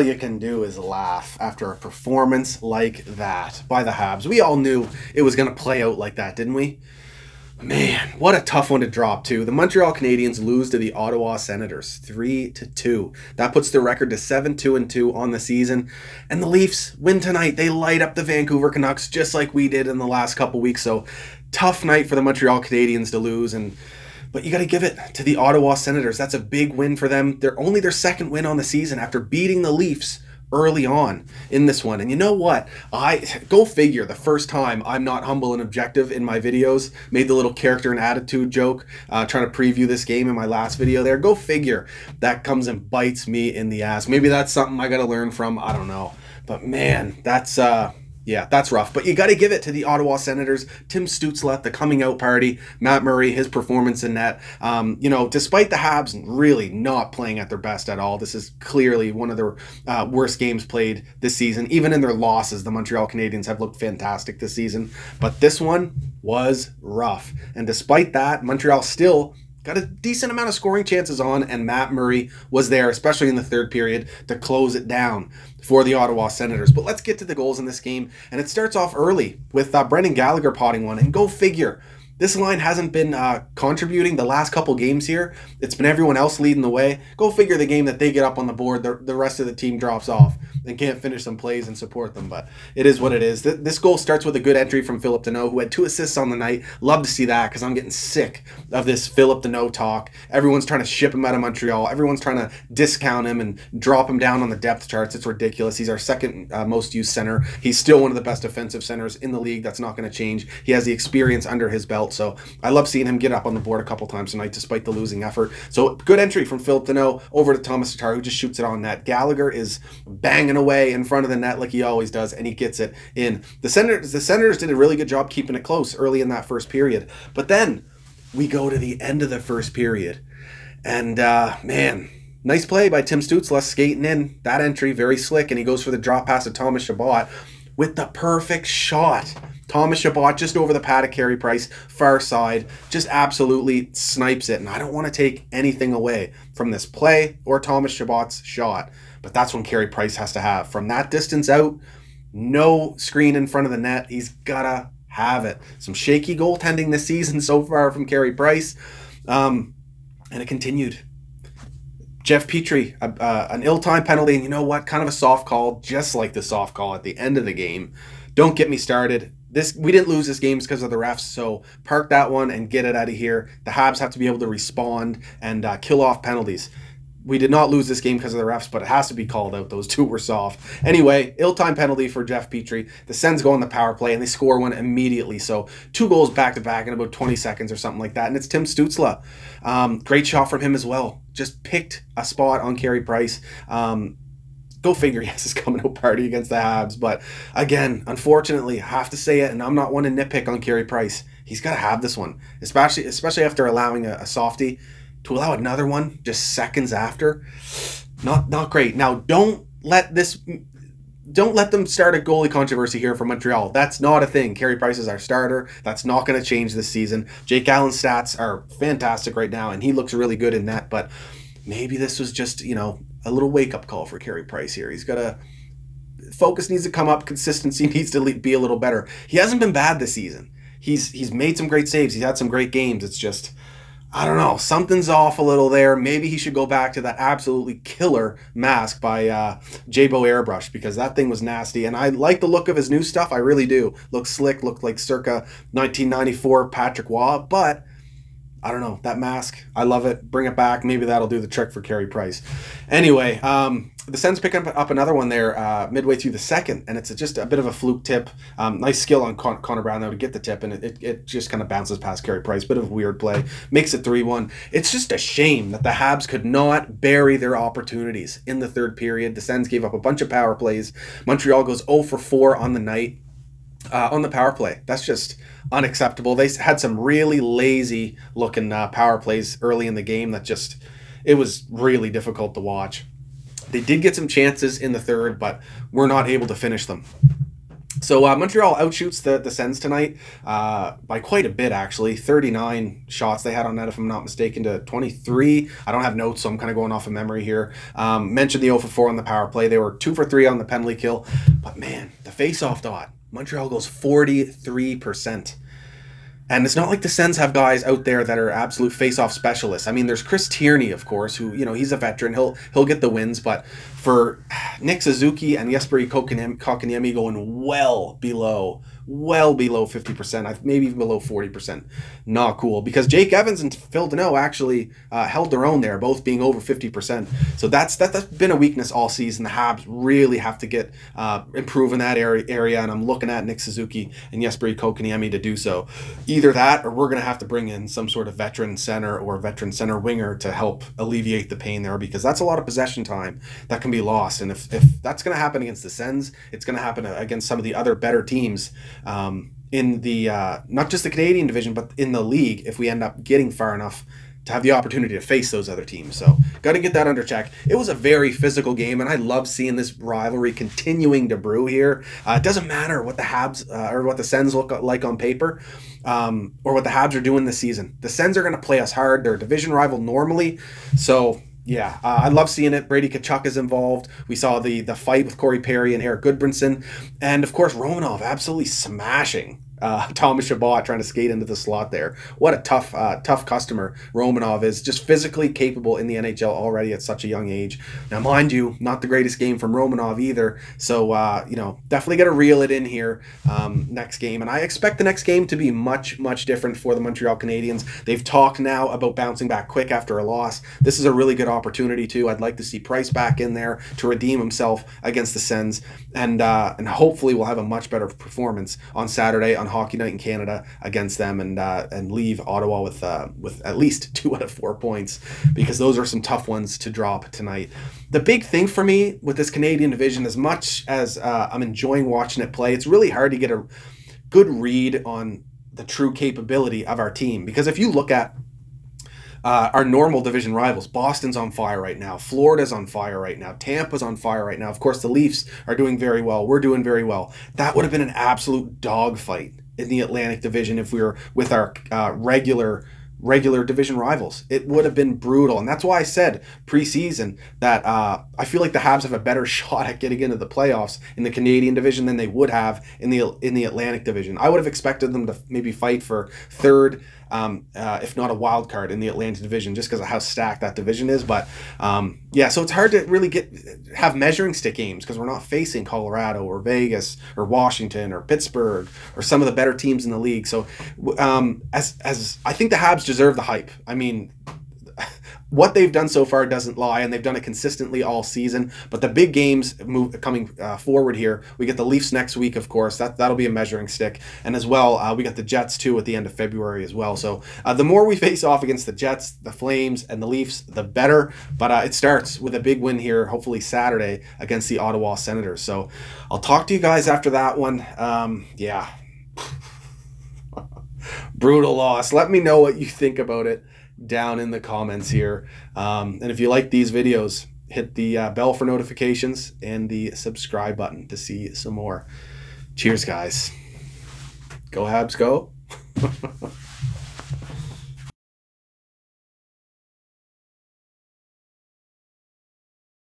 all you can do is laugh after a performance like that by the Habs. We all knew it was going to play out like that, didn't we? Man, what a tough one to drop too. The Montreal Canadiens lose to the Ottawa Senators 3 to 2. That puts the record to 7-2 and 2 on the season. And the Leafs win tonight. They light up the Vancouver Canucks just like we did in the last couple weeks. So, tough night for the Montreal Canadiens to lose and but you got to give it to the Ottawa Senators. That's a big win for them. They're only their second win on the season after beating the Leafs early on in this one. And you know what? I go figure the first time I'm not humble and objective in my videos, made the little character and attitude joke, uh, trying to preview this game in my last video there. Go figure. That comes and bites me in the ass. Maybe that's something I got to learn from. I don't know. But man, that's uh yeah, that's rough. But you got to give it to the Ottawa Senators. Tim Stützle, the coming out party. Matt Murray, his performance in that. Um, you know, despite the Habs really not playing at their best at all, this is clearly one of their uh, worst games played this season. Even in their losses, the Montreal Canadiens have looked fantastic this season. But this one was rough. And despite that, Montreal still got a decent amount of scoring chances on, and Matt Murray was there, especially in the third period, to close it down for the Ottawa Senators. But let's get to the goals in this game, and it starts off early with uh, Brendan Gallagher potting one, and go figure. This line hasn't been uh, contributing the last couple games here. It's been everyone else leading the way. Go figure the game that they get up on the board, the, the rest of the team drops off and can't finish some plays and support them. But it is what it is. This goal starts with a good entry from Phillip Danault, who had two assists on the night. Love to see that because I'm getting sick of this Phillip Danault talk. Everyone's trying to ship him out of Montreal. Everyone's trying to discount him and drop him down on the depth charts. It's ridiculous. He's our second uh, most used center. He's still one of the best defensive centers in the league. That's not going to change. He has the experience under his belt. So I love seeing him get up on the board a couple times tonight despite the losing effort. So good entry from Phil Danault over to Tomas Tatar, who just shoots it on net. Gallagher is banging away in front of the net like he always does, and he gets it in. The Senators, the Senators did a really good job keeping it close early in that first period, but then we go to the end of the first period, and uh, man. Nice play by Tim Stützle skating in that entry, very slick, and he goes for the drop pass to Thomas Chabot with the perfect shot. Thomas Chabot just over the pad of Carey Price, far side, just absolutely snipes it. And I don't want to take anything away from this play or Thomas Chabot's shot. But that's when Carey Price has to have. From that distance out, no screen in front of the net. He's got to have it. Some shaky goaltending this season so far from Carey Price. Um, and it continued. Jeff Petry, uh, an ill-timed penalty, and you know what? Kind of a soft call, just like the soft call at the end of the game. Don't get me started. This we didn't lose this game because of the refs, so park that one and get it out of here. The Habs have to be able to respond and uh, kill off penalties we did not lose this game because of the refs, but it has to be called out. Those two were soft. Anyway, ill-time penalty for Jeff Petry. The Sens go on the power play and they score one immediately. So two goals back to back in about 20 seconds or something like that. And it's Tim Stützle. Um, great shot from him as well. Just picked a spot on Carey Price. Um, go figure, yes, it's coming out party against the Habs. But again, unfortunately, I have to say it, and I'm not one to nitpick on Carey Price. He's got to have this one, especially especially after allowing a, a softie to allow another one just seconds after, not not great. Now don't let this don't let them start a goalie controversy here for Montreal. That's not a thing. Carey Price is our starter. That's not going to change this season. Jake Allen's stats are fantastic right now, and he looks really good in that. But maybe this was just you know a little wake up call for Carey Price here. He's got to focus needs to come up. Consistency needs to be a little better. He hasn't been bad this season. He's he's made some great saves. He's had some great games. It's just I don't know, something's off a little there. Maybe he should go back to that absolutely killer mask by uh, Jabo Airbrush because that thing was nasty. And I like the look of his new stuff. I really do. Looks slick, looked like circa 1994 Patrick Roy, but I don't know that mask. I love it. Bring it back. Maybe that'll do the trick for Carey Price. Anyway, um, the Sens pick up, up another one there uh, midway through the second, and it's a, just a bit of a fluke tip. Um, nice skill on Con- Connor Brown though to get the tip, and it, it, it just kind of bounces past Carey Price. Bit of weird play, makes it three one. It's just a shame that the Habs could not bury their opportunities in the third period. The Sens gave up a bunch of power plays. Montreal goes 0 for 4 on the night uh, on the power play. That's just unacceptable. They had some really lazy looking uh, power plays early in the game that just it was really difficult to watch. They did get some chances in the third, but we're not able to finish them. So uh, Montreal outshoots the the Sens tonight uh, by quite a bit, actually. Thirty nine shots they had on net, if I'm not mistaken, to twenty three. I don't have notes, so I'm kind of going off of memory here. Um, mentioned the 0 for four on the power play. They were two for three on the penalty kill, but man, the face off dot. Montreal goes forty three percent. And it's not like the Sens have guys out there that are absolute face-off specialists. I mean, there's Chris Tierney, of course, who you know he's a veteran. He'll he'll get the wins, but for Nick Suzuki and Jesperi Kotkaniemi going well below well below 50%, maybe even below 40%. Not cool because Jake Evans and Phil Danault actually uh, held their own there, both being over 50%. So that's that's been a weakness all season. The Habs really have to get uh, improve in that area, area, and I'm looking at Nick Suzuki and Jesperi Kotkaniemi to do so. Either that, or we're going to have to bring in some sort of veteran center or veteran center winger to help alleviate the pain there because that's a lot of possession time that can be lost. And if, if that's going to happen against the Sens, it's going to happen against some of the other better teams um, in the uh, not just the Canadian division, but in the league if we end up getting far enough to have the opportunity to face those other teams. So got to get that under check. It was a very physical game, and I love seeing this rivalry continuing to brew here. Uh, it doesn't matter what the Habs uh, or what the Sens look like on paper. Um, or what the Habs are doing this season. The Sens are going to play us hard. They're a division rival normally, so yeah, uh, I love seeing it. Brady Tkachuk is involved. We saw the the fight with Corey Perry and Erik Gudbranson, and of course Romanov absolutely smashing uh, Thomas Chabot trying to skate into the slot there. What a tough, uh, tough customer Romanov is. Just physically capable in the NHL already at such a young age. Now, mind you, not the greatest game from Romanov either. So, uh, you know, definitely got to reel it in here um, next game. And I expect the next game to be much, much different for the Montreal Canadiens. They've talked now about bouncing back quick after a loss. This is a really good opportunity too. I'd like to see Price back in there to redeem himself against the Sens, and uh, and hopefully we'll have a much better performance on Saturday on Hockey Night in Canada against them and uh, and leave Ottawa with uh, with at least two out of four points because those are some tough ones to drop tonight. The big thing for me with this Canadian division, as much as uh, I'm enjoying watching it play, it's really hard to get a good read on the true capability of our team because if you look at uh, our normal division rivals. Boston's on fire right now. Florida's on fire right now. Tampa's on fire right now. Of course, the Leafs are doing very well. We're doing very well. That would have been an absolute dogfight in the Atlantic Division if we were with our uh, regular regular division rivals. It would have been brutal, and that's why I said preseason that uh, I feel like the Habs have a better shot at getting into the playoffs in the Canadian division than they would have in the in the Atlantic Division. I would have expected them to maybe fight for third um, uh, if not a wild card in the Atlantic Division, just because of how stacked that division is. But um, yeah, so it's hard to really get have measuring stick games because we're not facing Colorado or Vegas or Washington or Pittsburgh or some of the better teams in the league. So um, as as I think the Habs deserve the hype. I mean, what they've done so far doesn't lie, and they've done it consistently all season. But the big games move coming uh, forward here. We get the Leafs next week, of course. That that'll be a measuring stick, and as well, uh, we got the Jets too at the end of February as well. So uh, the more we face off against the Jets, the Flames, and the Leafs, the better. But uh, it starts with a big win here, hopefully Saturday against the Ottawa Senators. So I'll talk to you guys after that one. Um, yeah. Brutal loss. Let me know what you think about it down in the comments here. Um, and if you like these videos, hit the uh, bell for notifications and the subscribe button to see some more. Cheers, guys. Go Habs, go.